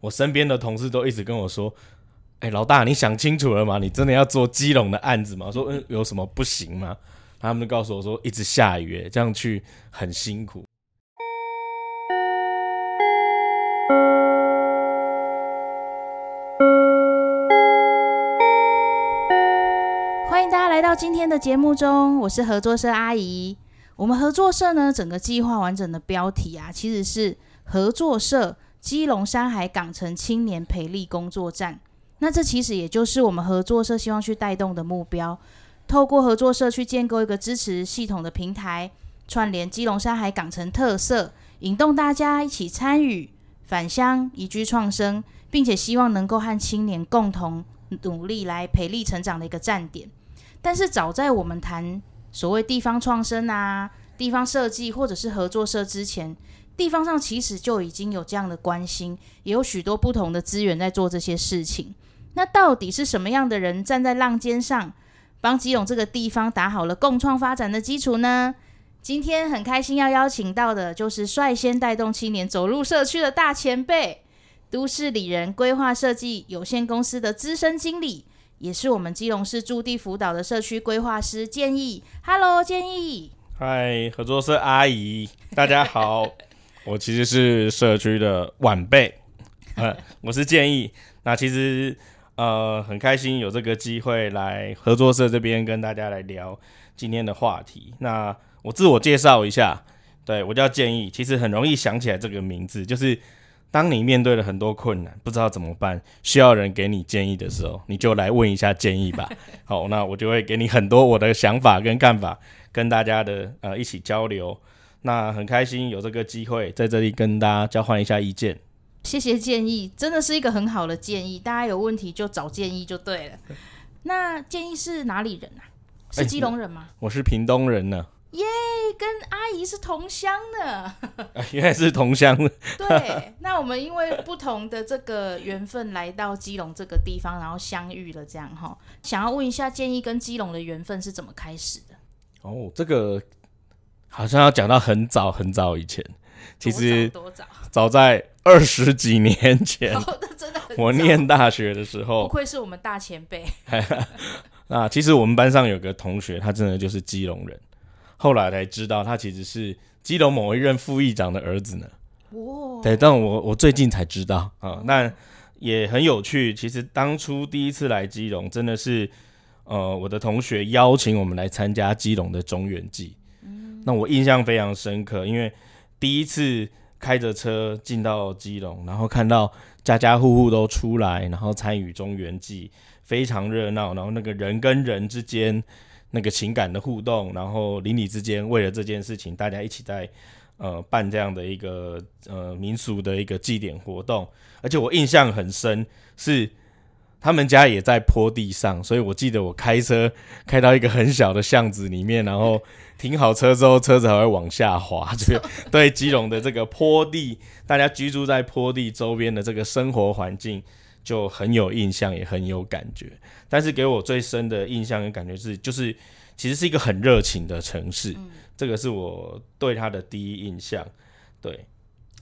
我身边的同事都一直跟我说：“哎，老大，你想清楚了吗？你真的要做基隆的案子吗？”我说：“嗯，有什么不行吗？”他们告诉我说：“一直下雨，这样去很辛苦。”欢迎大家来到今天的节目中，我是合作社阿姨。我们合作社呢，整个计划完整的标题啊，其实是合作社基隆山海港城青年培力工作站。那这其实也就是我们合作社希望去带动的目标，透过合作社去建构一个支持系统的平台，串联基隆山海港城特色，引动大家一起参与返乡移居创生，并且希望能够和青年共同努力来培力成长的一个站点。但是早在我们谈。所谓地方创生啊，地方设计或者是合作社之前，地方上其实就已经有这样的关心，也有许多不同的资源在做这些事情。那到底是什么样的人站在浪尖上，帮基隆这个地方打好了共创发展的基础呢？今天很开心要邀请到的，就是率先带动青年走入社区的大前辈——都市里人规划设计有限公司的资深经理。也是我们基隆市驻地辅导的社区规划师建议，Hello，建议，嗨，合作社阿姨，大家好，我其实是社区的晚辈，呃，我是建议，那其实呃很开心有这个机会来合作社这边跟大家来聊今天的话题。那我自我介绍一下，对我叫建议，其实很容易想起来这个名字，就是。当你面对了很多困难，不知道怎么办，需要人给你建议的时候，你就来问一下建议吧。好，那我就会给你很多我的想法跟看法，跟大家的呃一起交流。那很开心有这个机会在这里跟大家交换一下意见。谢谢建议，真的是一个很好的建议。大家有问题就找建议就对了。那建议是哪里人啊？是基隆人吗？我是屏东人呢。耶，跟阿姨是同乡的，原来是同乡。对，那我们因为不同的这个缘分来到基隆这个地方，然后相遇了，这样哈。想要问一下，建议跟基隆的缘分是怎么开始的？哦，这个好像要讲到很早很早以前，其实多早？早在二十几年前，我念大学的时候，不愧是我们大前辈。那其实我们班上有个同学，他真的就是基隆人。后来才知道，他其实是基隆某一任副议长的儿子呢。哇！对，但我我最近才知道啊，那也很有趣。其实当初第一次来基隆，真的是呃我的同学邀请我们来参加基隆的中原祭。那我印象非常深刻，因为第一次开着车进到基隆，然后看到家家户户都出来，然后参与中原祭，非常热闹。然后那个人跟人之间。那个情感的互动，然后邻里之间为了这件事情，大家一起在呃办这样的一个呃民俗的一个祭典活动，而且我印象很深，是他们家也在坡地上，所以我记得我开车开到一个很小的巷子里面，然后停好车之后，车子还会往下滑，就 对基隆的这个坡地，大家居住在坡地周边的这个生活环境。就很有印象，也很有感觉。但是给我最深的印象跟感觉是，就是其实是一个很热情的城市。这个是我对它的第一印象。对。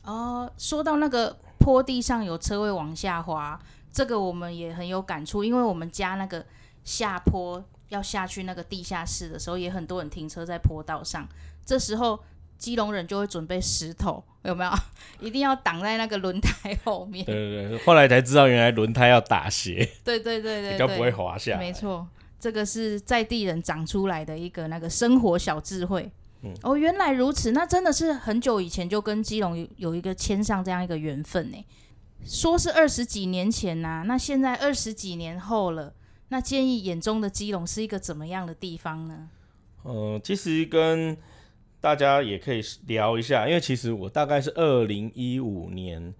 哦，说到那个坡地上有车位往下滑，这个我们也很有感触，因为我们家那个下坡要下去那个地下室的时候，也很多人停车在坡道上，这时候。基隆人就会准备石头，有没有？一定要挡在那个轮胎后面。对对对，后来才知道原来轮胎要打斜。对对对对，比较不会滑下。没错，这个是在地人长出来的一个那个生活小智慧。嗯，哦，原来如此，那真的是很久以前就跟基隆有有一个签上这样一个缘分呢。说是二十几年前呐，那现在二十几年后了，那建议眼中的基隆是一个怎么样的地方呢？呃，其实跟大家也可以聊一下，因为其实我大概是二零一五年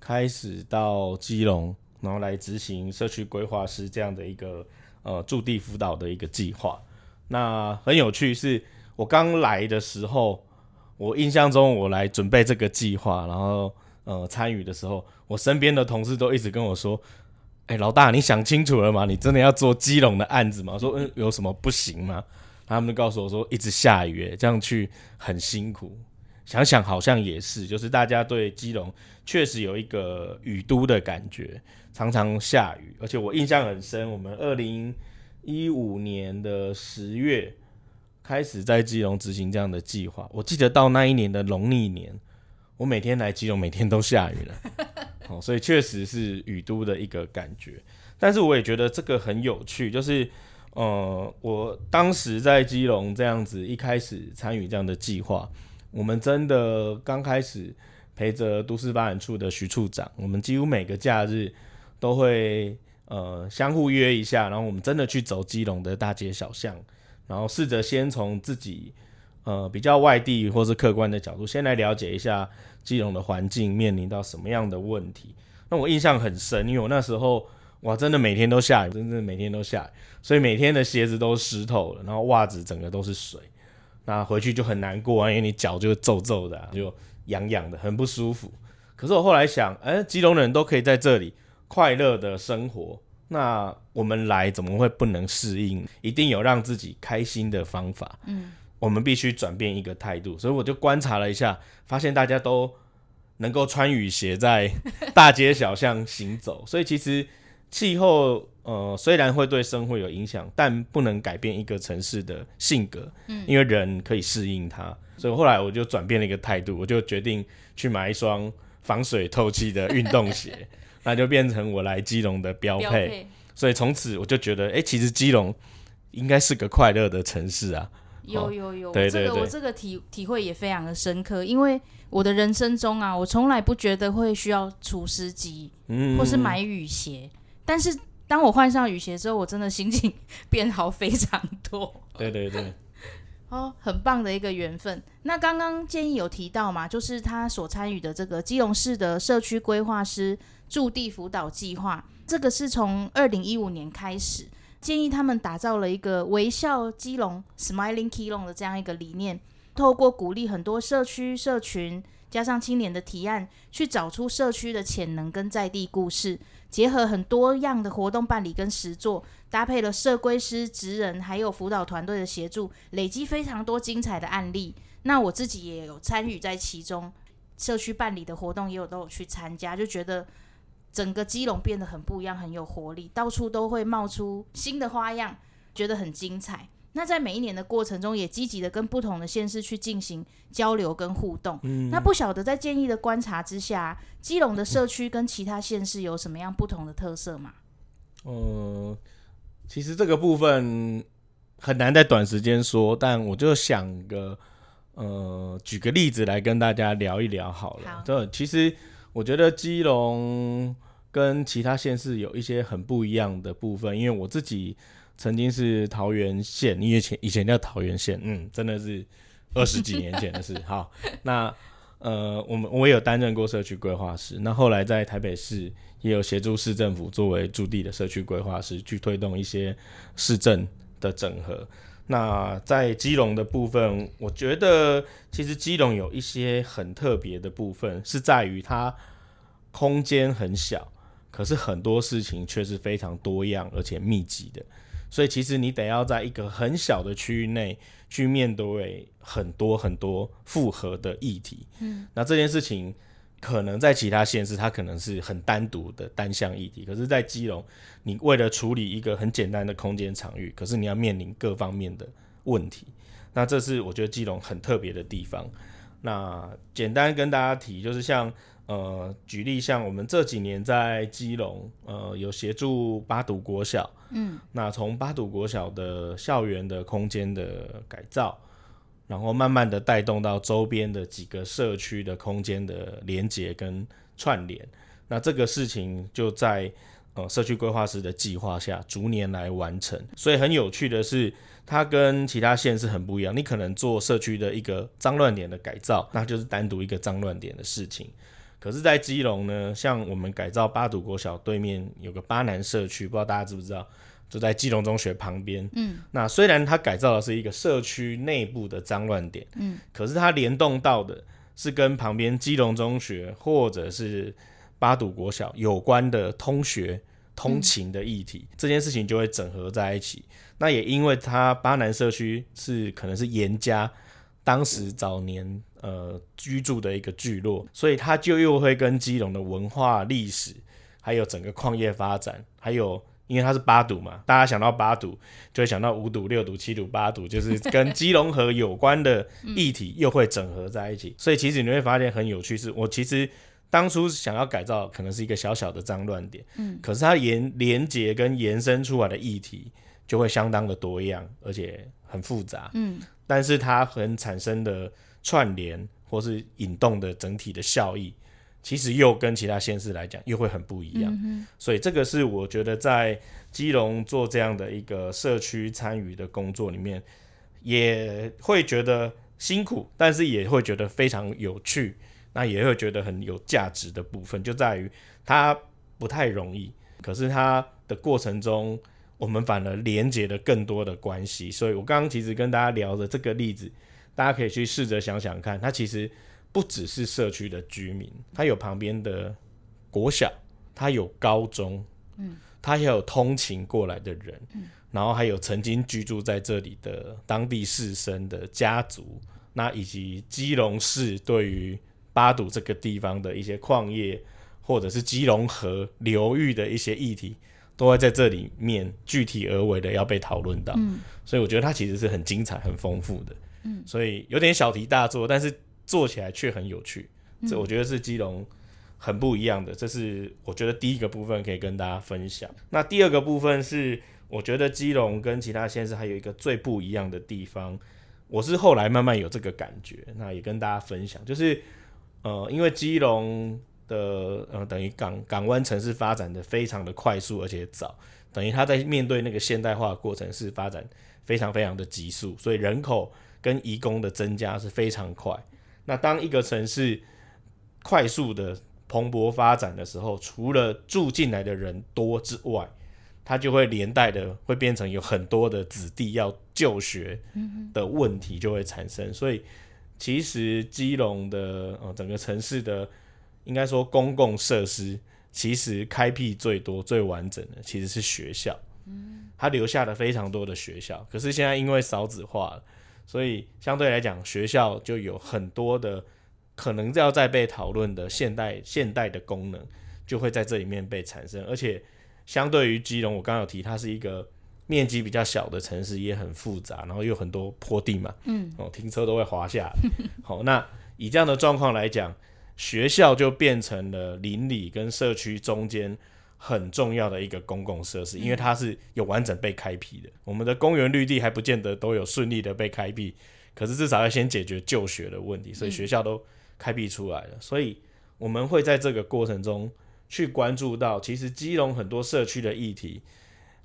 开始到基隆，然后来执行社区规划师这样的一个呃驻地辅导的一个计划。那很有趣，是我刚来的时候，我印象中我来准备这个计划，然后呃参与的时候，我身边的同事都一直跟我说：“哎，老大，你想清楚了吗？你真的要做基隆的案子吗？”我说：“嗯，有什么不行吗？”他们就告诉我说，一直下雨，这样去很辛苦。想想好像也是，就是大家对基隆确实有一个雨都的感觉，常常下雨，而且我印象很深，我们二零一五年的十月开始在基隆执行这样的计划，我记得到那一年的农历年，我每天来基隆，每天都下雨了，哦，所以确实是雨都的一个感觉，但是我也觉得这个很有趣，就是。呃，我当时在基隆这样子，一开始参与这样的计划，我们真的刚开始陪着都市发展处的徐处长，我们几乎每个假日都会呃相互约一下，然后我们真的去走基隆的大街小巷，然后试着先从自己呃比较外地或是客观的角度，先来了解一下基隆的环境面临到什么样的问题。那我印象很深，因为我那时候。哇，真的每天都下雨，真的每天都下雨，所以每天的鞋子都湿透了，然后袜子整个都是水，那回去就很难过啊，因为你脚就皱皱的，就痒痒的，很不舒服。可是我后来想，哎，基隆人都可以在这里快乐的生活，那我们来怎么会不能适应？一定有让自己开心的方法。嗯，我们必须转变一个态度。所以我就观察了一下，发现大家都能够穿雨鞋在大街小巷行走，所以其实。气候呃虽然会对生活有影响，但不能改变一个城市的性格。嗯，因为人可以适应它，所以后来我就转变了一个态度，我就决定去买一双防水透气的运动鞋，那就变成我来基隆的标配。所以从此我就觉得，哎，其实基隆应该是个快乐的城市啊。有有有，这个我这个体体会也非常的深刻，因为我的人生中啊，我从来不觉得会需要除湿机，嗯，或是买雨鞋。但是当我换上雨鞋之后，我真的心情 变好非常多。对对对，哦，很棒的一个缘分。那刚刚建议有提到嘛，就是他所参与的这个基隆市的社区规划师驻地辅导计划，这个是从二零一五年开始，建议他们打造了一个微笑基隆 （Smiling k e l o n 的这样一个理念，透过鼓励很多社区社群，加上青年的提案，去找出社区的潜能跟在地故事。结合很多样的活动办理跟实作，搭配了社规师、职人还有辅导团队的协助，累积非常多精彩的案例。那我自己也有参与在其中，社区办理的活动也有都有去参加，就觉得整个基隆变得很不一样，很有活力，到处都会冒出新的花样，觉得很精彩。那在每一年的过程中，也积极的跟不同的县市去进行交流跟互动。嗯，那不晓得在建议的观察之下，基隆的社区跟其他县市有什么样不同的特色吗？嗯，其实这个部分很难在短时间说，但我就想个呃，举个例子来跟大家聊一聊好了。好，这其实我觉得基隆跟其他县市有一些很不一样的部分，因为我自己。曾经是桃园县，因为前以前叫桃园县，嗯，真的是二十几年前的事。好，那呃，我们我也有担任过社区规划师，那后来在台北市也有协助市政府作为驻地的社区规划师，去推动一些市政的整合。那在基隆的部分，我觉得其实基隆有一些很特别的部分，是在于它空间很小，可是很多事情却是非常多样而且密集的。所以其实你得要在一个很小的区域内去面对很多很多复合的议题。嗯，那这件事情可能在其他县市它可能是很单独的单向议题，可是，在基隆，你为了处理一个很简单的空间场域，可是你要面临各方面的问题。那这是我觉得基隆很特别的地方。那简单跟大家提，就是像。呃，举例像我们这几年在基隆，呃，有协助八堵国小，嗯，那从八堵国小的校园的空间的改造，然后慢慢的带动到周边的几个社区的空间的连接跟串联，那这个事情就在呃社区规划师的计划下逐年来完成。所以很有趣的是，它跟其他县是很不一样。你可能做社区的一个脏乱点的改造，那就是单独一个脏乱点的事情。可是，在基隆呢，像我们改造八堵国小对面有个巴南社区，不知道大家知不知道？就在基隆中学旁边。嗯，那虽然它改造的是一个社区内部的脏乱点，嗯，可是它联动到的是跟旁边基隆中学或者是八堵国小有关的通学通勤的议题，这件事情就会整合在一起。那也因为它巴南社区是可能是严家。当时早年呃居住的一个聚落，所以它就又会跟基隆的文化历史，还有整个矿业发展，还有因为它是八堵嘛，大家想到八堵就会想到五堵、六堵、七堵、八堵，就是跟基隆河有关的议题又会整合在一起，所以其实你会发现很有趣，是我其实当初想要改造，可能是一个小小的脏乱点，嗯，可是它延连接跟延伸出来的议题就会相当的多样，而且很复杂，嗯。但是它很产生的串联或是引动的整体的效益，其实又跟其他县市来讲又会很不一样。所以这个是我觉得在基隆做这样的一个社区参与的工作里面，也会觉得辛苦，但是也会觉得非常有趣，那也会觉得很有价值的部分，就在于它不太容易，可是它的过程中。我们反而连接了更多的关系，所以我刚刚其实跟大家聊的这个例子，大家可以去试着想想看，它其实不只是社区的居民，它有旁边的国小，它有高中，嗯，它也有通勤过来的人，嗯，然后还有曾经居住在这里的当地士绅的家族，那以及基隆市对于八堵这个地方的一些矿业，或者是基隆河流域的一些议题。都会在这里面具体而为的要被讨论到，嗯所以我觉得它其实是很精彩、很丰富的。嗯，所以有点小题大做，但是做起来却很有趣。这我觉得是基隆很不一样的。这是我觉得第一个部分可以跟大家分享。那第二个部分是，我觉得基隆跟其他县市还有一个最不一样的地方，我是后来慢慢有这个感觉，那也跟大家分享，就是呃，因为基隆。的呃，等于港港湾城市发展的非常的快速，而且早，等于它在面对那个现代化过程是发展非常非常的急速，所以人口跟移工的增加是非常快。那当一个城市快速的蓬勃发展的时候，除了住进来的人多之外，它就会连带的会变成有很多的子弟要就学的问题就会产生。所以其实基隆的呃整个城市的。应该说，公共设施其实开辟最多、最完整的其实是学校。嗯，它留下了非常多的学校。可是现在因为少子化了，所以相对来讲，学校就有很多的可能要再被讨论的现代现代的功能，就会在这里面被产生。而且相对于基隆，我刚刚有提，它是一个面积比较小的城市，也很复杂，然后又很多坡地嘛。嗯，哦，停车都会滑下。好，那以这样的状况来讲。学校就变成了邻里跟社区中间很重要的一个公共设施，因为它是有完整被开辟的。我们的公园绿地还不见得都有顺利的被开辟，可是至少要先解决就学的问题，所以学校都开辟出来了。所以我们会在这个过程中去关注到，其实基隆很多社区的议题，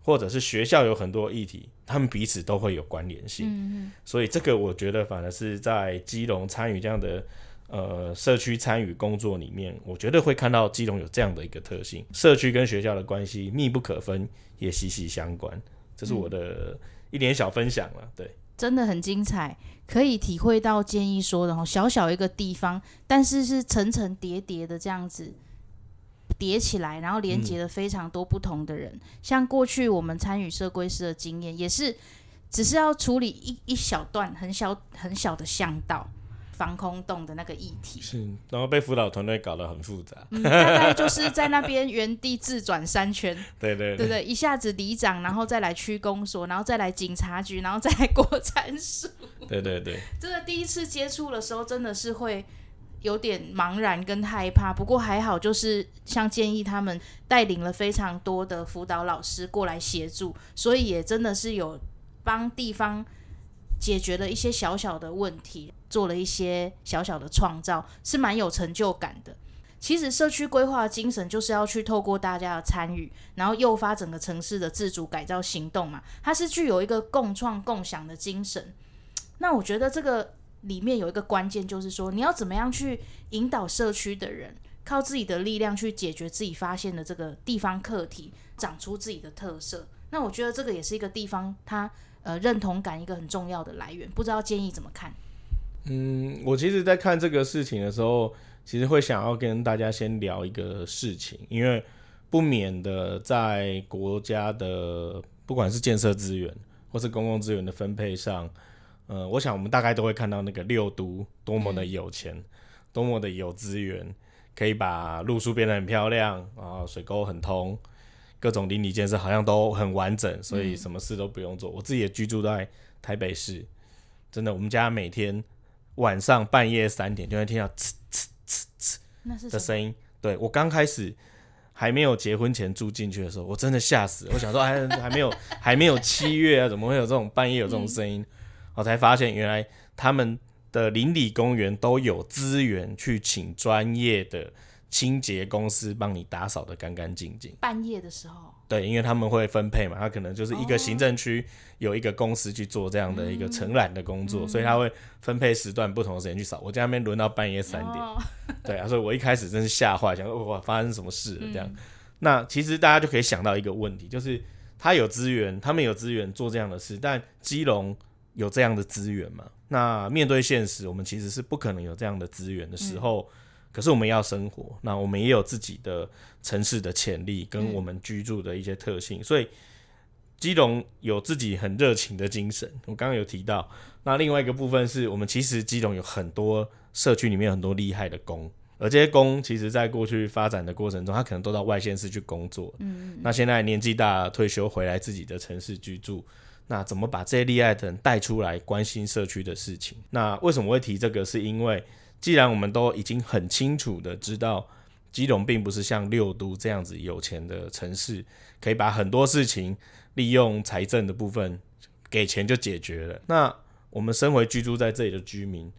或者是学校有很多议题，他们彼此都会有关联性。所以这个我觉得反而是在基隆参与这样的。呃，社区参与工作里面，我觉得会看到基隆有这样的一个特性：社区跟学校的关系密不可分，也息息相关。这是我的一点小分享了。对，真的很精彩，可以体会到建议说的哈，小小一个地方，但是是层层叠叠的这样子叠起来，然后连接了非常多不同的人。像过去我们参与社规师的经验，也是只是要处理一一小段很小很小的巷道。防空洞的那个议题。是，然后被辅导团队搞得很复杂，嗯大概就是在那边原地自转三圈，对对对。对，一下子里长，然后再来区公所，然后再来警察局，然后再来国产署，对对对，真的第一次接触的时候，真的是会有点茫然跟害怕，不过还好，就是像建议他们带领了非常多的辅导老师过来协助，所以也真的是有帮地方。解决了一些小小的问题，做了一些小小的创造，是蛮有成就感的。其实社区规划的精神就是要去透过大家的参与，然后诱发整个城市的自主改造行动嘛。它是具有一个共创共享的精神。那我觉得这个里面有一个关键，就是说你要怎么样去引导社区的人，靠自己的力量去解决自己发现的这个地方课题，长出自己的特色。那我觉得这个也是一个地方它。呃，认同感一个很重要的来源，不知道建议怎么看？嗯，我其实，在看这个事情的时候，其实会想要跟大家先聊一个事情，因为不免的在国家的不管是建设资源或是公共资源的分配上，呃，我想我们大概都会看到那个六都多么的有钱，多么的有资源，可以把路树变得很漂亮，然后水沟很通，各种邻里建设好像都很完整，所以什么事都不用做。我自己也居住在台北市，真的，我们家每天晚上半夜三点就会听到呲呲呲呲的声音。对我刚开始还没有结婚前住进去的时候，我真的吓死，我想说还 还没有还没有七月啊，怎么会有这种半夜有这种声音？我才发现，原来他们的邻里公园都有资源去请专业的清洁公司帮你打扫的干干净净。半夜的时候，对，因为他们会分配嘛，他可能就是一个行政区有一个公司去做这样的一个承揽的工作，所以他会分配时段不同的时间去扫。我在那边轮到半夜三点，对啊，所以我一开始真是吓坏，想说哇发生什么事了这样。那其实大家就可以想到一个问题，就是他有资源，他们有资源做这样的事，但基隆。有这样的资源嘛？那面对现实，我们其实是不可能有这样的资源的时候。可是我们要生活，那我们也有自己的城市的潜力跟我们居住的一些特性。所以基隆有自己很热情的精神。我刚刚有提到，那另外一个部分是我们其实基隆有很多社区里面很多厉害的工，而这些工其实在过去发展的过程中，他可能都到外县市去工作。嗯，那现在年纪大退休回来自己的城市居住。那怎么把这些厉害的人带出来关心社区的事情？那为什么会提这个？是因为既然我们都已经很清楚的知道，基隆并不是像六都这样子有钱的城市，可以把很多事情利用财政的部分给钱就解决了。那我们身为居住在这里的居民，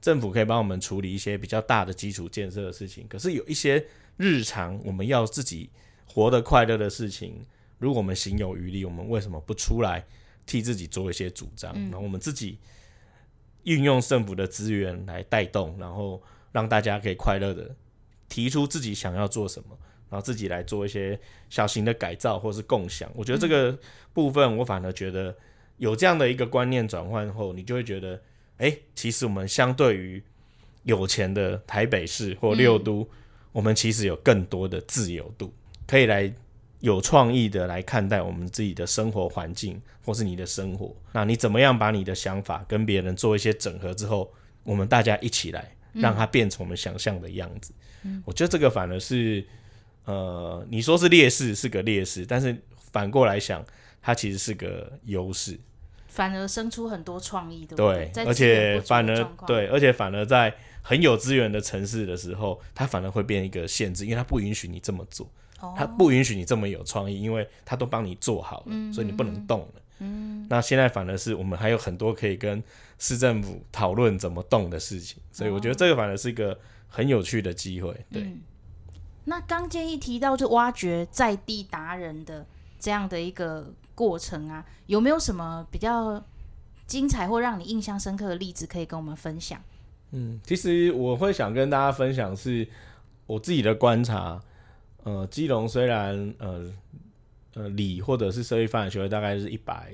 政府可以帮我们处理一些比较大的基础建设的事情。可是有一些日常我们要自己活得快乐的事情，如果我们行有余力，我们为什么不出来？替自己做一些主张，然后我们自己运用政府的资源来带动，然后让大家可以快乐的提出自己想要做什么，然后自己来做一些小型的改造或是共享。我觉得这个部分，我反而觉得有这样的一个观念转换后，你就会觉得，哎，其实我们相对于有钱的台北市或六都，我们其实有更多的自由度，可以来。有创意的来看待我们自己的生活环境，或是你的生活，那你怎么样把你的想法跟别人做一些整合之后，我们大家一起来让它变成我们想象的样子？我觉得这个反而是，呃，你说是劣势是个劣势，但是反过来想，它其实是个优势，反而生出很多创意，对对？而且反而对，而且反而在很有资源的城市的时候，它反而会变一个限制，因为它不允许你这么做。他不允许你这么有创意，因为他都帮你做好了，所以你不能动了。嗯，那现在反而是我们还有很多可以跟市政府讨论怎么动的事情，所以我觉得这个反而是一个很有趣的机会。对，那刚建议提到就挖掘在地达人的这样的一个过程啊，有没有什么比较精彩或让你印象深刻的例子可以跟我们分享？嗯，其实我会想跟大家分享是我自己的观察。呃，基隆虽然呃呃里或者是社会发展学会大概是一百，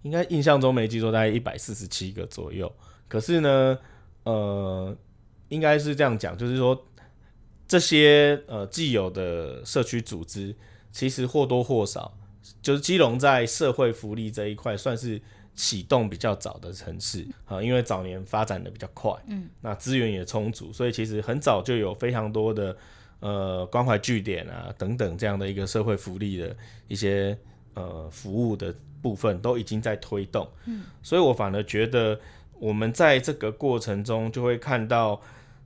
应该印象中没记错，大概一百四十七个左右。可是呢，呃，应该是这样讲，就是说这些呃既有的社区组织，其实或多或少，就是基隆在社会福利这一块算是启动比较早的城市啊，因为早年发展的比较快，嗯，那资源也充足，所以其实很早就有非常多的。呃，关怀据点啊，等等这样的一个社会福利的一些呃服务的部分，都已经在推动。嗯，所以我反而觉得，我们在这个过程中，就会看到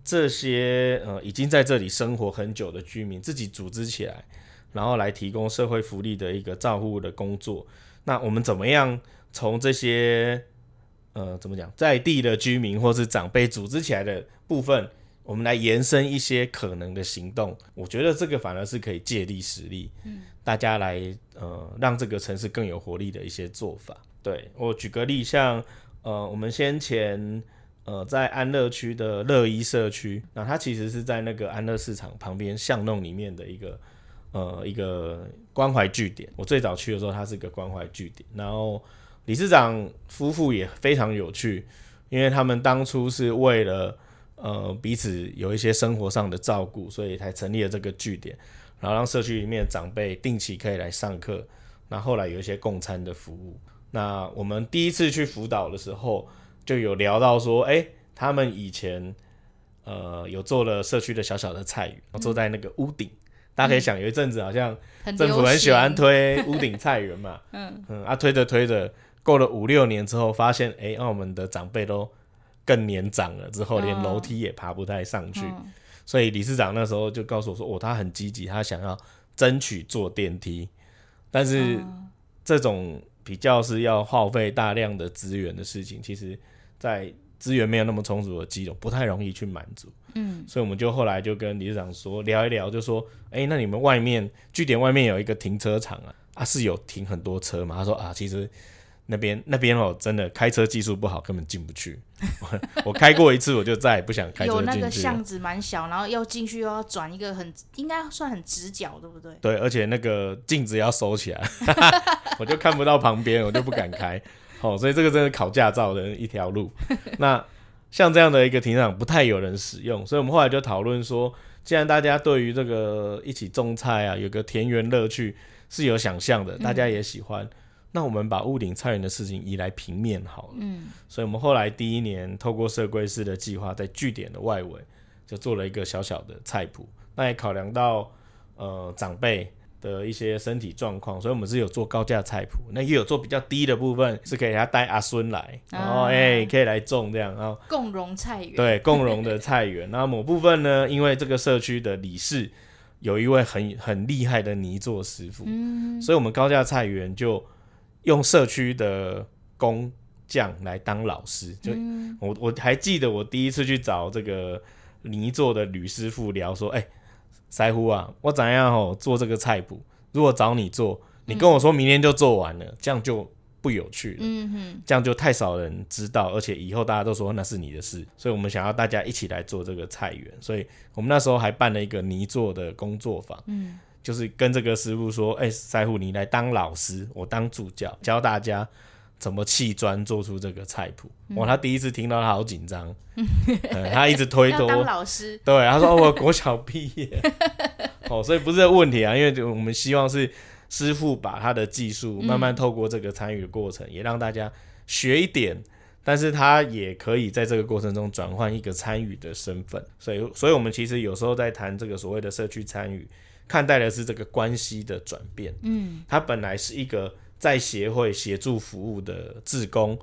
这些呃已经在这里生活很久的居民，自己组织起来，然后来提供社会福利的一个照护的工作。那我们怎么样从这些呃怎么讲，在地的居民或是长辈组织起来的部分？我们来延伸一些可能的行动，我觉得这个反而是可以借力使力，嗯，大家来呃让这个城市更有活力的一些做法。对我举个例，像呃我们先前呃在安乐区的乐一社区，那它其实是在那个安乐市场旁边巷弄里面的一个呃一个关怀据点。我最早去的时候，它是一个关怀据点，然后理事长夫妇也非常有趣，因为他们当初是为了呃，彼此有一些生活上的照顾，所以才成立了这个据点，然后让社区里面的长辈定期可以来上课。那后来有一些共餐的服务。那我们第一次去辅导的时候，就有聊到说，哎，他们以前呃有做了社区的小小的菜园，坐在那个屋顶，大家可以想，有一阵子好像政府很喜欢推屋顶菜园嘛，嗯嗯，啊推着推着，过了五六年之后，发现哎，澳门的长辈都更年长了，之后连楼梯也爬不太上去，所以理事长那时候就告诉我说，哦，他很积极，他想要争取坐电梯，但是这种比较是要耗费大量的资源的事情，其实。在资源没有那么充足的基隆，不太容易去满足。嗯，所以我们就后来就跟理事长说聊一聊，就说，哎，那你们外面据点外面有一个停车场啊，啊是有停很多车嘛？他说啊，其实那边那边哦，真的开车技术不好，根本进不去。我开过一次，我就再也不想开车进去。有那个巷子蛮小，然后要进去又要转一个很应该算很直角，对不对？对，而且那个镜子要收起来，我就看不到旁边，我就不敢开。哦，所以这个真的考驾照的一条路。那像这样的一个停车场不太有人使用，所以我们后来就讨论说，既然大家对于这个一起种菜啊，有个田园乐趣是有想象的，大家也喜欢，那我们把屋顶菜园的事情移来平面好了。嗯，所以我们后来第一年透过社规师的计划，在据点的外围就做了一个小小的菜圃，那也考量到呃长辈。的一些身体状况，所以我们是有做高价菜谱，那也有做比较低的部分，是可以他带阿孙来，然后哎可以来种这样，然后共荣菜园，对共荣的 菜园。那某部分呢，因为这个社区的理事有一位很很厉害的泥作师傅，嗯，所以我们高价菜园就用社区的工匠来当老师。就我我还记得我第一次去找这个泥做的吕师傅聊说，哎。腮乎啊，我怎样哦做这个菜谱？如果找你做，你跟我说明天就做完了，这样就不有趣了。嗯哼，这样就太少人知道，而且以后大家都说那是你的事。所以我们想要大家一起来做这个菜园，所以我们那时候还办了一个泥做的工作坊。嗯，就是跟这个师傅说，哎，腮乎你来当老师，我当助教，教大家。怎么砌砖做出这个菜谱？哇，他第一次听到，他好紧张。他一直推 脱。当老师。对，他说：“我国小毕业。”哦，所以不是问题啊，因为我们希望是师傅把他的技术慢慢透过这个参与的过程，也让大家学一点，但是他也可以在这个过程中转换一个参与的身份。所以，所以我们其实有时候在谈这个所谓的社区参与，看待的是这个关系的转变。嗯，他本来是一个。在协会协助服务的志工，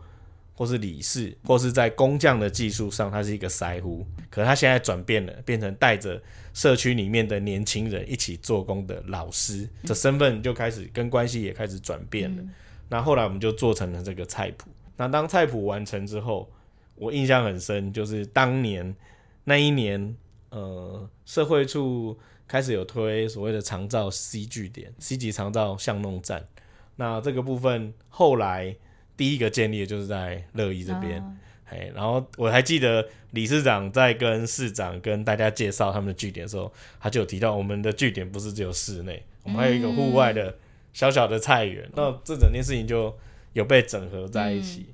或是理事，或是在工匠的技术上，他是一个腮乎。可他现在转变了，变成带着社区里面的年轻人一起做工的老师，这身份就开始跟关系也开始转变了。那后来我们就做成了这个菜谱。那当菜谱完成之后，我印象很深，就是当年那一年，呃，社会处开始有推所谓的长照 C 据点，C 级长照巷弄站。那这个部分后来第一个建立的就是在乐意这边，哎，然后我还记得理事长在跟市长跟大家介绍他们的据点的时候，他就有提到我们的据点不是只有室内，我们还有一个户外的小小的菜园。那这整件事情就有被整合在一起。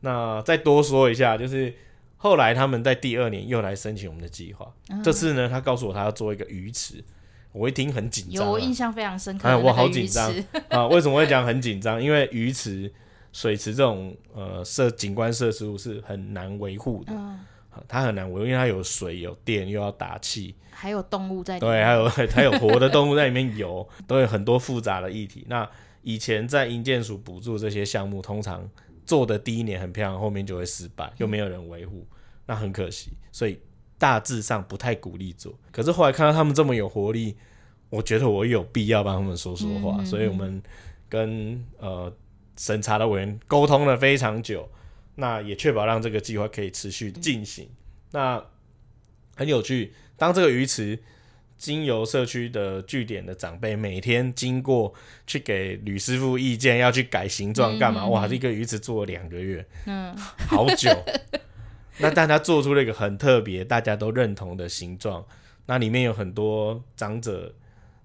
那再多说一下，就是后来他们在第二年又来申请我们的计划，这次呢，他告诉我他要做一个鱼池。我一听很紧张，有我印象非常深刻。哎，我好紧张啊！为什么会讲很紧张？因为鱼池、水池这种呃设景观设施是很难维护的，它很难维护，因为它有水、有电，又要打气，还有动物在。对，还有 还有活的动物在里面游，都有很多复杂的议题。那以前在营建署补助这些项目，通常做的第一年很漂亮，后面就会失败，又没有人维护，那很可惜。所以大致上不太鼓励做。可是后来看到他们这么有活力。我觉得我有必要帮他们说说话，所以我们跟呃审查的委员沟通了非常久，那也确保让这个计划可以持续进行。那很有趣，当这个鱼池经由社区的据点的长辈每天经过去给吕师傅意见，要去改形状干嘛？哇，这个鱼池做了两个月，嗯，好久。那但他做出了一个很特别、大家都认同的形状，那里面有很多长者。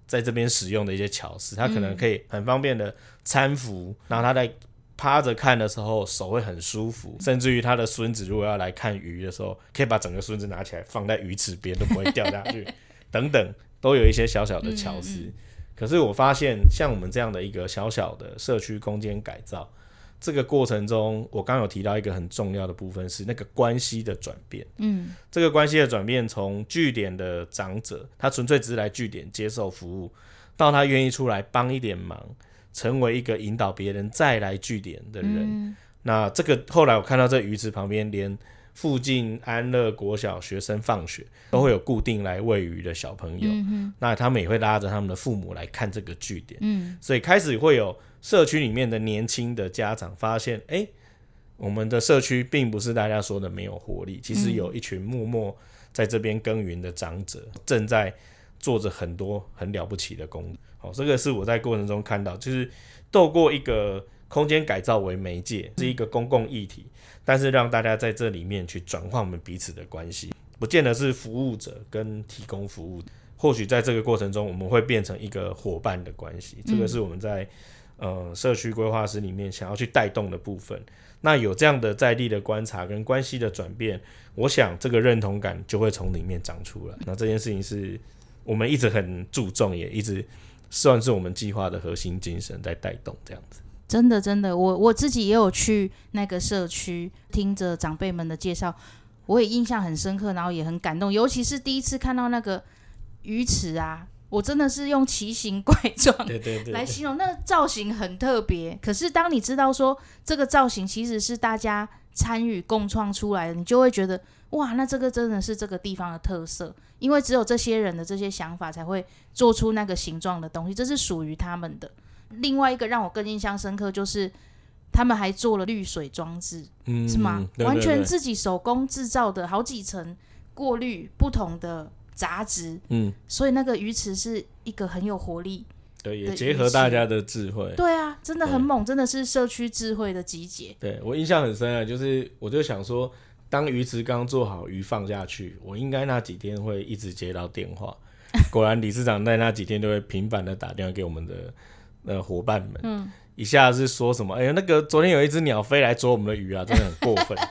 在这边使用的一些巧思，他可能可以很方便的搀扶，然后他在趴着看的时候手会很舒服，甚至于他的孙子如果要来看鱼的时候，可以把整个孙子拿起来放在鱼池边都不会掉下去，等等，都有一些小小的巧思。可是我发现，像我们这样的一个小小的社区空间改造，这个过程中，我刚有提到一个很重要的部分是那个关系的转变。嗯，这个关系的转变，从据点的长者，他纯粹只是来据点接受服务，到他愿意出来帮一点忙，成为一个引导别人再来据点的人。那这个后来我看到这鱼池旁边连。附近安乐国小学生放学都会有固定来喂鱼的小朋友，那他们也会拉着他们的父母来看这个据点，所以开始会有社区里面的年轻的家长发现，哎，我们的社区并不是大家说的没有活力，其实有一群默默在这边耕耘的长者正在做着很多很了不起的工。好，这个是我在过程中看到，就是透过一个空间改造为媒介，是一个公共议题。但是让大家在这里面去转换我们彼此的关系，不见得是服务者跟提供服务，或许在这个过程中，我们会变成一个伙伴的关系。这个是我们在呃社区规划师里面想要去带动的部分。那有这样的在地的观察跟关系的转变，我想这个认同感就会从里面长出来。那这件事情是我们一直很注重，也一直算是我们计划的核心精神在带动这样子。真的，真的，我我自己也有去那个社区，听着长辈们的介绍，我也印象很深刻，然后也很感动。尤其是第一次看到那个鱼池啊，我真的是用奇形怪状来形容，那个造型很特别。可是当你知道说这个造型其实是大家参与共创出来的，你就会觉得哇，那这个真的是这个地方的特色，因为只有这些人的这些想法才会做出那个形状的东西，这是属于他们的。另外一个让我更印象深刻，就是他们还做了滤水装置，嗯是吗？完全自己手工制造的，好几层过滤不同的杂质，嗯，所以那个鱼池是一个很有活力，对，也结合大家的智慧，对啊，真的很猛，真的是社区智慧的集结。对我印象很深啊，就是我就想说，当鱼池刚做好，鱼放下去，我应该那几天会一直接到电话，果然理事长在那几天都会频繁的打电话给我们的。呃，伙伴们，嗯，一下是说什么？哎呀，那个昨天有一只鸟飞来捉我们的鱼啊，真的很过分。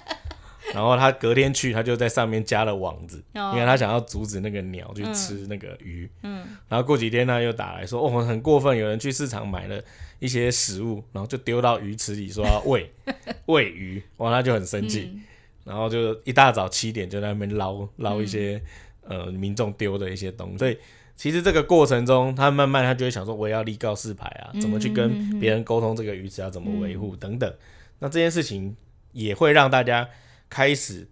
然后他隔天去，他就在上面加了网子，因为他想要阻止那个鸟去吃那个鱼。嗯，然后过几天他，又打来说，哦，很过分，有人去市场买了一些食物，然后就丢到鱼池里，说要喂 喂鱼，哇，他就很生气，然后就一大早七点就在那边捞捞一些呃民众丢的一些东西，所以。其实这个过程中，他慢慢他就会想说，我要立告示牌啊，怎么去跟别人沟通这个鱼池要怎么维护等等。那这件事情也会让大家开始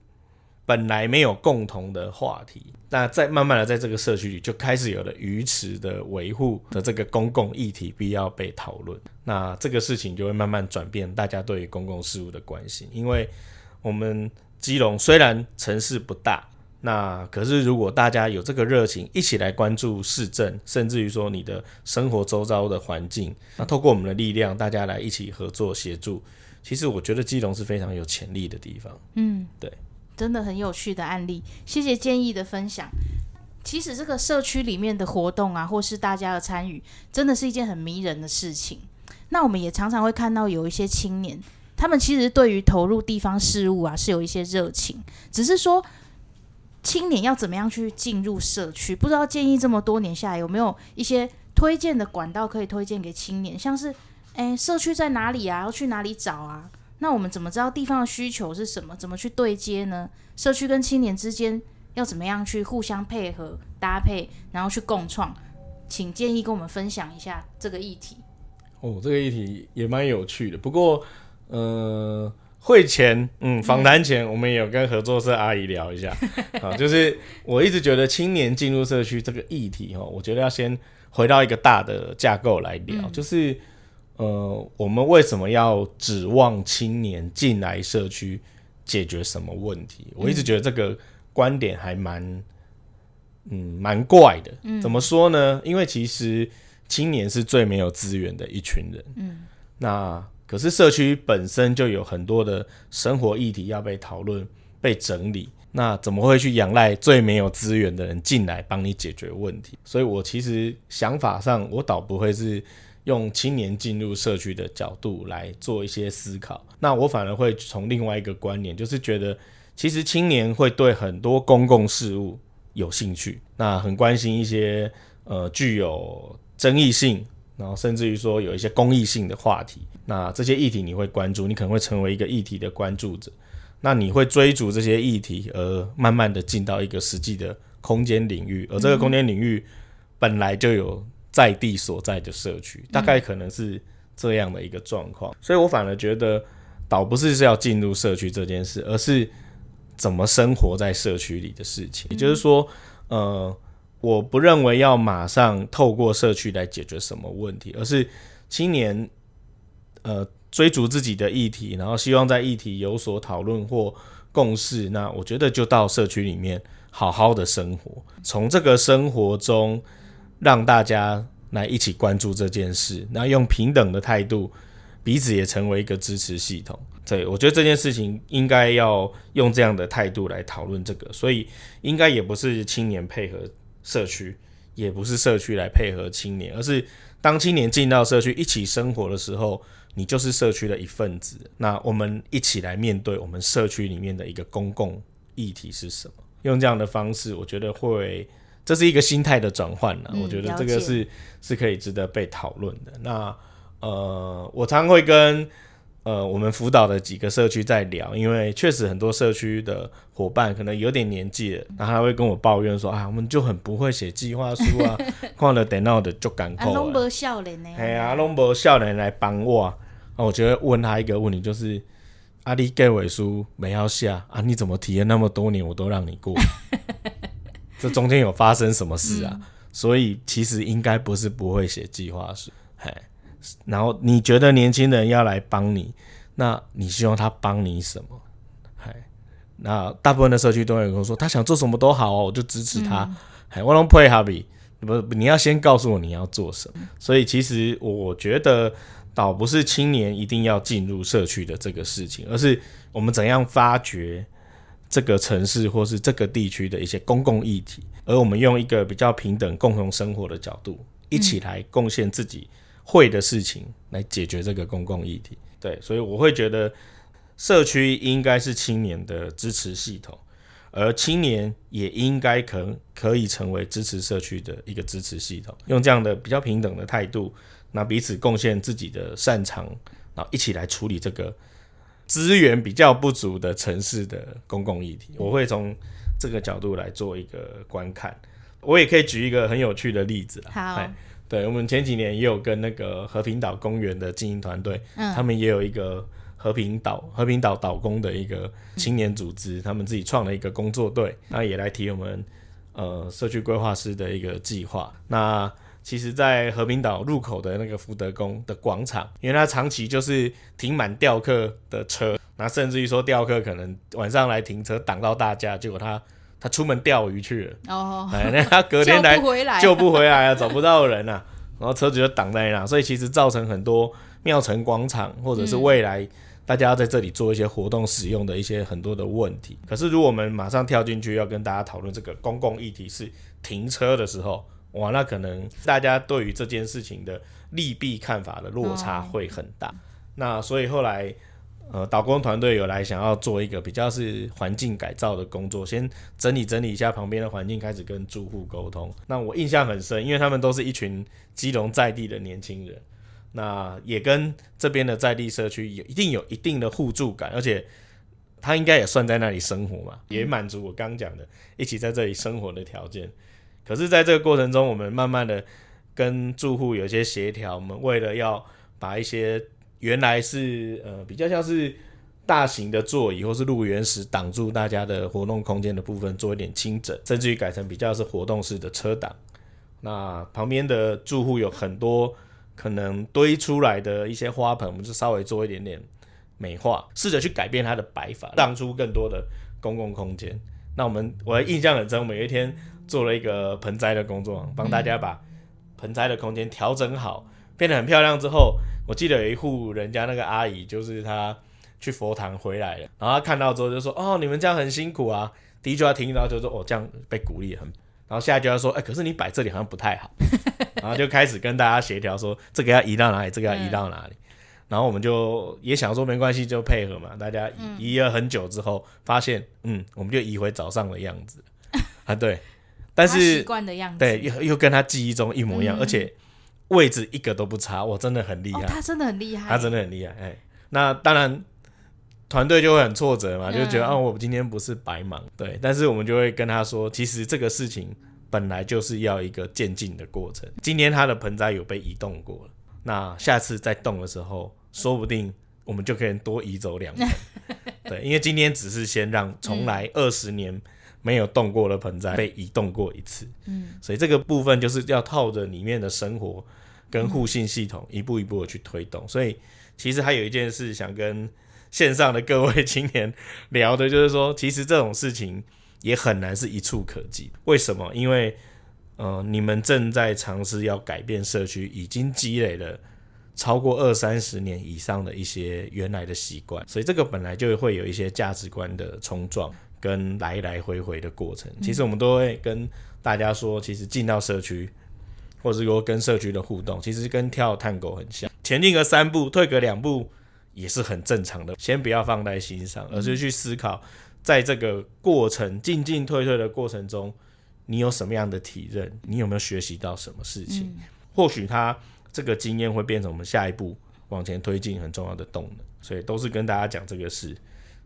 本来没有共同的话题，那在慢慢的在这个社区里就开始有了鱼池的维护的这个公共议题必要被讨论。那这个事情就会慢慢转变大家对于公共事务的关心，因为我们基隆虽然城市不大。那可是，如果大家有这个热情，一起来关注市政，甚至于说你的生活周遭的环境，那透过我们的力量，大家来一起合作协助，其实我觉得基隆是非常有潜力的地方。嗯，对，真的很有趣的案例，谢谢建议的分享。其实这个社区里面的活动啊，或是大家的参与，真的是一件很迷人的事情。那我们也常常会看到有一些青年，他们其实对于投入地方事务啊，是有一些热情，只是说。青年要怎么样去进入社区？不知道建议这么多年下来有没有一些推荐的管道可以推荐给青年？像是，诶，社区在哪里啊？要去哪里找啊？那我们怎么知道地方的需求是什么？怎么去对接呢？社区跟青年之间要怎么样去互相配合搭配，然后去共创？请建议跟我们分享一下这个议题。哦，这个议题也蛮有趣的，不过，呃。会前，嗯，访谈前，我们也有跟合作社阿姨聊一下，啊，就是我一直觉得青年进入社区这个议题，哈，我觉得要先回到一个大的架构来聊，就是，呃，我们为什么要指望青年进来社区解决什么问题？我一直觉得这个观点还蛮，嗯，蛮怪的。怎么说呢？因为其实青年是最没有资源的一群人，嗯，那。可是社区本身就有很多的生活议题要被讨论、被整理，那怎么会去仰赖最没有资源的人进来帮你解决问题？所以我其实想法上，我倒不会是用青年进入社区的角度来做一些思考，那我反而会从另外一个观念，就是觉得其实青年会对很多公共事务有兴趣，那很关心一些呃具有争议性。然后甚至于说有一些公益性的话题，那这些议题你会关注，你可能会成为一个议题的关注者，那你会追逐这些议题，而慢慢的进到一个实际的空间领域，而这个空间领域本来就有在地所在的社区，大概可能是这样的一个状况，所以我反而觉得倒不是是要进入社区这件事，而是怎么生活在社区里的事情，也就是说，呃。我不认为要马上透过社区来解决什么问题，而是青年呃追逐自己的议题，然后希望在议题有所讨论或共识。那我觉得就到社区里面好好的生活，从这个生活中让大家来一起关注这件事，那用平等的态度，彼此也成为一个支持系统。对我觉得这件事情应该要用这样的态度来讨论这个，所以应该也不是青年配合。社区也不是社区来配合青年，而是当青年进到社区一起生活的时候，你就是社区的一份子。那我们一起来面对我们社区里面的一个公共议题是什么？用这样的方式，我觉得会这是一个心态的转换呢。我觉得这个是是可以值得被讨论的。那呃，我常会跟。呃，我们辅导的几个社区在聊，因为确实很多社区的伙伴可能有点年纪了，然后他会跟我抱怨说：“啊，我们就很不会写计划书啊，看了电脑的就赶扣啊。”拢无少年呢。系啊，拢无少年来帮我。啊，我觉得问他一个问题，就是阿你给尾书没要下啊？你怎么体验那么多年我都让你过？这中间有发生什么事啊？所以其实应该不是不会写计划书，嘿。然后你觉得年轻人要来帮你，那你希望他帮你什么？嗨，那大部分的社区都会跟我说，他想做什么都好哦，我就支持他。嗨，我能配合比不？你要先告诉我你要做什么。所以其实我觉得，倒不是青年一定要进入社区的这个事情，而是我们怎样发掘这个城市或是这个地区的一些公共议题，而我们用一个比较平等、共同生活的角度，一起来贡献自己。会的事情来解决这个公共议题，对，所以我会觉得社区应该是青年的支持系统，而青年也应该可可以成为支持社区的一个支持系统，用这样的比较平等的态度，那彼此贡献自己的擅长，然后一起来处理这个资源比较不足的城市的公共议题。我会从这个角度来做一个观看，我也可以举一个很有趣的例子好。对，我们前几年也有跟那个和平岛公园的经营团队，他们也有一个和平岛和平岛岛工的一个青年组织，他们自己创了一个工作队，那也来提我们呃社区规划师的一个计划。那其实，在和平岛入口的那个福德宫的广场，因为它长期就是停满钓客的车，那甚至于说钓客可能晚上来停车挡到大家，结果他。他出门钓鱼去了，哦，哎，那他隔天 来救不回来啊，找不到人啊，然后车子就挡在那，所以其实造成很多庙城广场或者是未来大家要在这里做一些活动使用的一些很多的问题。可是如果我们马上跳进去要跟大家讨论这个公共议题是停车的时候，哇，那可能大家对于这件事情的利弊看法的落差会很大。那所以后来。呃，导工团队有来想要做一个比较是环境改造的工作，先整理整理一下旁边的环境，开始跟住户沟通。那我印象很深，因为他们都是一群基隆在地的年轻人，那也跟这边的在地社区有一定有一定的互助感，而且他应该也算在那里生活嘛，也满足我刚讲的一起在这里生活的条件。可是，在这个过程中，我们慢慢的跟住户有些协调，我们为了要把一些原来是呃比较像是大型的座椅或是路缘石挡住大家的活动空间的部分做一点清整，甚至于改成比较是活动式的车挡。那旁边的住户有很多可能堆出来的一些花盆，我们就稍微做一点点美化，试着去改变它的摆法，让出更多的公共空间。那我们我的印象很深，每一天做了一个盆栽的工作，帮大家把盆栽的空间调整好，变得很漂亮之后。我记得有一户人家那个阿姨，就是她去佛堂回来了，然后她看到之后就说：“哦，你们这样很辛苦啊。”第一句话听到就说：“哦，这样被鼓励很。”然后下一句话说：“哎，可是你摆这里好像不太好。”然后就开始跟大家协调说：“这个要移到哪里？这个要移到哪里？”然后我们就也想说没关系，就配合嘛。大家移移了很久之后，发现嗯，我们就移回早上的样子啊。对，但是习惯的样子，对，又又跟他记忆中一模一样，而且。位置一个都不差，我真的很厉害。他真的很厉害，他真的很厉害。哎，那当然团队就会很挫折嘛，就觉得啊，我今天不是白忙，对。但是我们就会跟他说，其实这个事情本来就是要一个渐进的过程。今天他的盆栽有被移动过了，那下次再动的时候，说不定我们就可以多移走两盆。对，因为今天只是先让从来二十年没有动过的盆栽被移动过一次，嗯，所以这个部分就是要套着里面的生活跟互信系统一步一步的去推动。所以其实还有一件事想跟线上的各位青年聊的，就是说，其实这种事情也很难是一触可及。为什么？因为呃，你们正在尝试要改变社区，已经积累了。超过二三十年以上的一些原来的习惯，所以这个本来就会有一些价值观的冲撞跟来来回回的过程。其实我们都会跟大家说，其实进到社区，或者是说跟社区的互动，其实跟跳探狗很像，前进个三步，退个两步也是很正常的。先不要放在心上，而是去思考，在这个过程进进退退的过程中，你有什么样的体认？你有没有学习到什么事情？或许他。这个经验会变成我们下一步往前推进很重要的动能，所以都是跟大家讲这个事。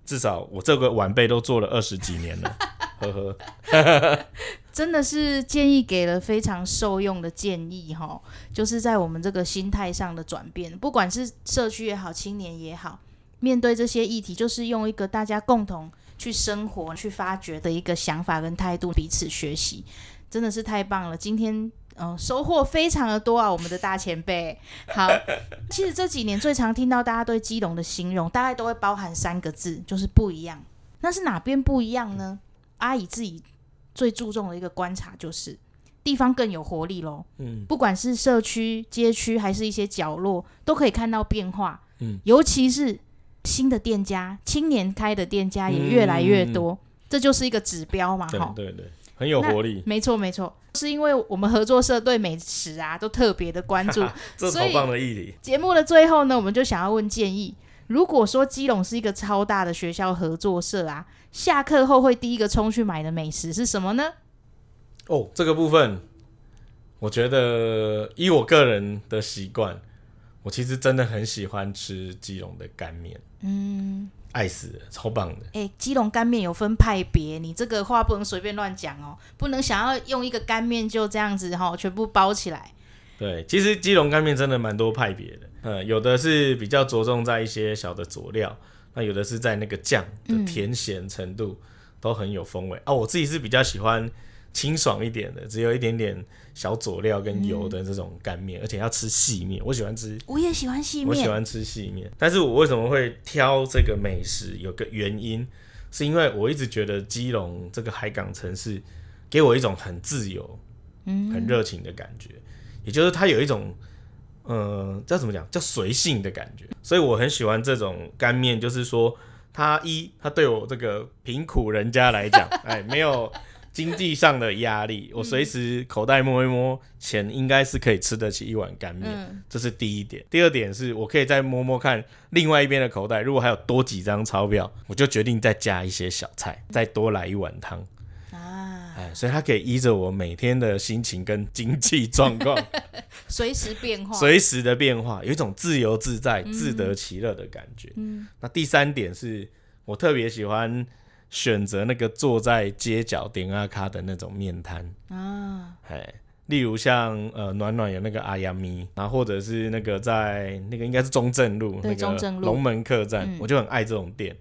至少我这个晚辈都做了二十几年了，呵呵。真的是建议给了非常受用的建议哈，就是在我们这个心态上的转变，不管是社区也好，青年也好，面对这些议题，就是用一个大家共同去生活、去发掘的一个想法跟态度，彼此学习，真的是太棒了。今天。嗯，收获非常的多啊，我们的大前辈。好，其实这几年最常听到大家对基隆的形容，大概都会包含三个字，就是不一样。那是哪边不一样呢？阿姨自己最注重的一个观察就是地方更有活力喽。嗯，不管是社区、街区，还是一些角落，都可以看到变化。嗯，尤其是新的店家，青年开的店家也越来越多，这就是一个指标嘛。哈，对对，很有活力。没错没错。是因为我们合作社对美食啊都特别的关注，这超棒的议题。节目的最后呢，我们就想要问建议：如果说基隆是一个超大的学校合作社啊，下课后会第一个冲去买的美食是什么呢？哦，这个部分，我觉得依我个人的习惯，我其实真的很喜欢吃基隆的干面。嗯。爱死了，超棒的！哎，基隆干面有分派别，你这个话不能随便乱讲哦，不能想要用一个干面就这样子哈，全部包起来。对，其实基隆干面真的蛮多派别的，嗯，有的是比较着重在一些小的佐料，那有的是在那个酱的甜咸程度都很有风味啊。我自己是比较喜欢。清爽一点的，只有一点点小佐料跟油的这种干面，而且要吃细面。我喜欢吃，我也喜欢细面。我喜欢吃细面，但是我为什么会挑这个美食？有个原因，是因为我一直觉得基隆这个海港城市给我一种很自由、嗯，很热情的感觉，也就是它有一种，呃，叫怎么讲，叫随性的感觉。所以我很喜欢这种干面，就是说，它一，它对我这个贫苦人家来讲，哎，没有。经济上的压力，我随时口袋摸一摸，钱应该是可以吃得起一碗干面，这是第一点。第二点是我可以再摸摸看另外一边的口袋，如果还有多几张钞票，我就决定再加一些小菜，再多来一碗汤啊！哎，所以它可以依着我每天的心情跟经济状况，随时变化，随时的变化，有一种自由自在、自得其乐的感觉。嗯，那第三点是我特别喜欢。选择那个坐在街角点阿卡的那种面摊啊，哎，例如像呃暖暖有那个阿亚咪，然后或者是那个在那个应该是中正路那个龙门客栈，我就很爱这种店。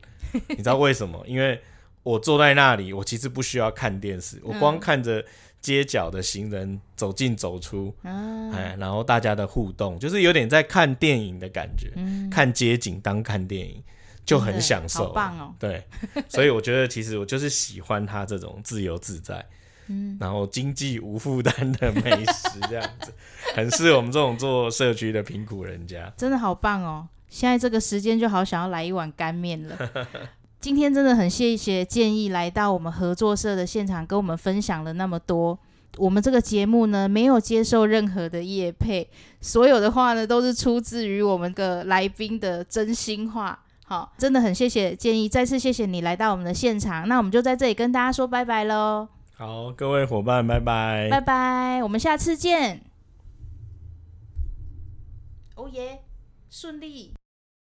你知道为什么？因为我坐在那里，我其实不需要看电视，我光看着街角的行人走进走出，哎，然后大家的互动，就是有点在看电影的感觉，看街景当看电影。就很享受，好棒哦！对，所以我觉得其实我就是喜欢他这种自由自在，嗯，然后经济无负担的美食，这样子 很适合我们这种做社区的贫苦人家。真的好棒哦！现在这个时间就好想要来一碗干面了。今天真的很谢谢建议来到我们合作社的现场，跟我们分享了那么多。我们这个节目呢，没有接受任何的业配，所有的话呢，都是出自于我们的来宾的真心话。好，真的很谢谢建议，再次谢谢你来到我们的现场。那我们就在这里跟大家说拜拜喽。好，各位伙伴，拜拜，拜拜，我们下次见。哦耶，顺利。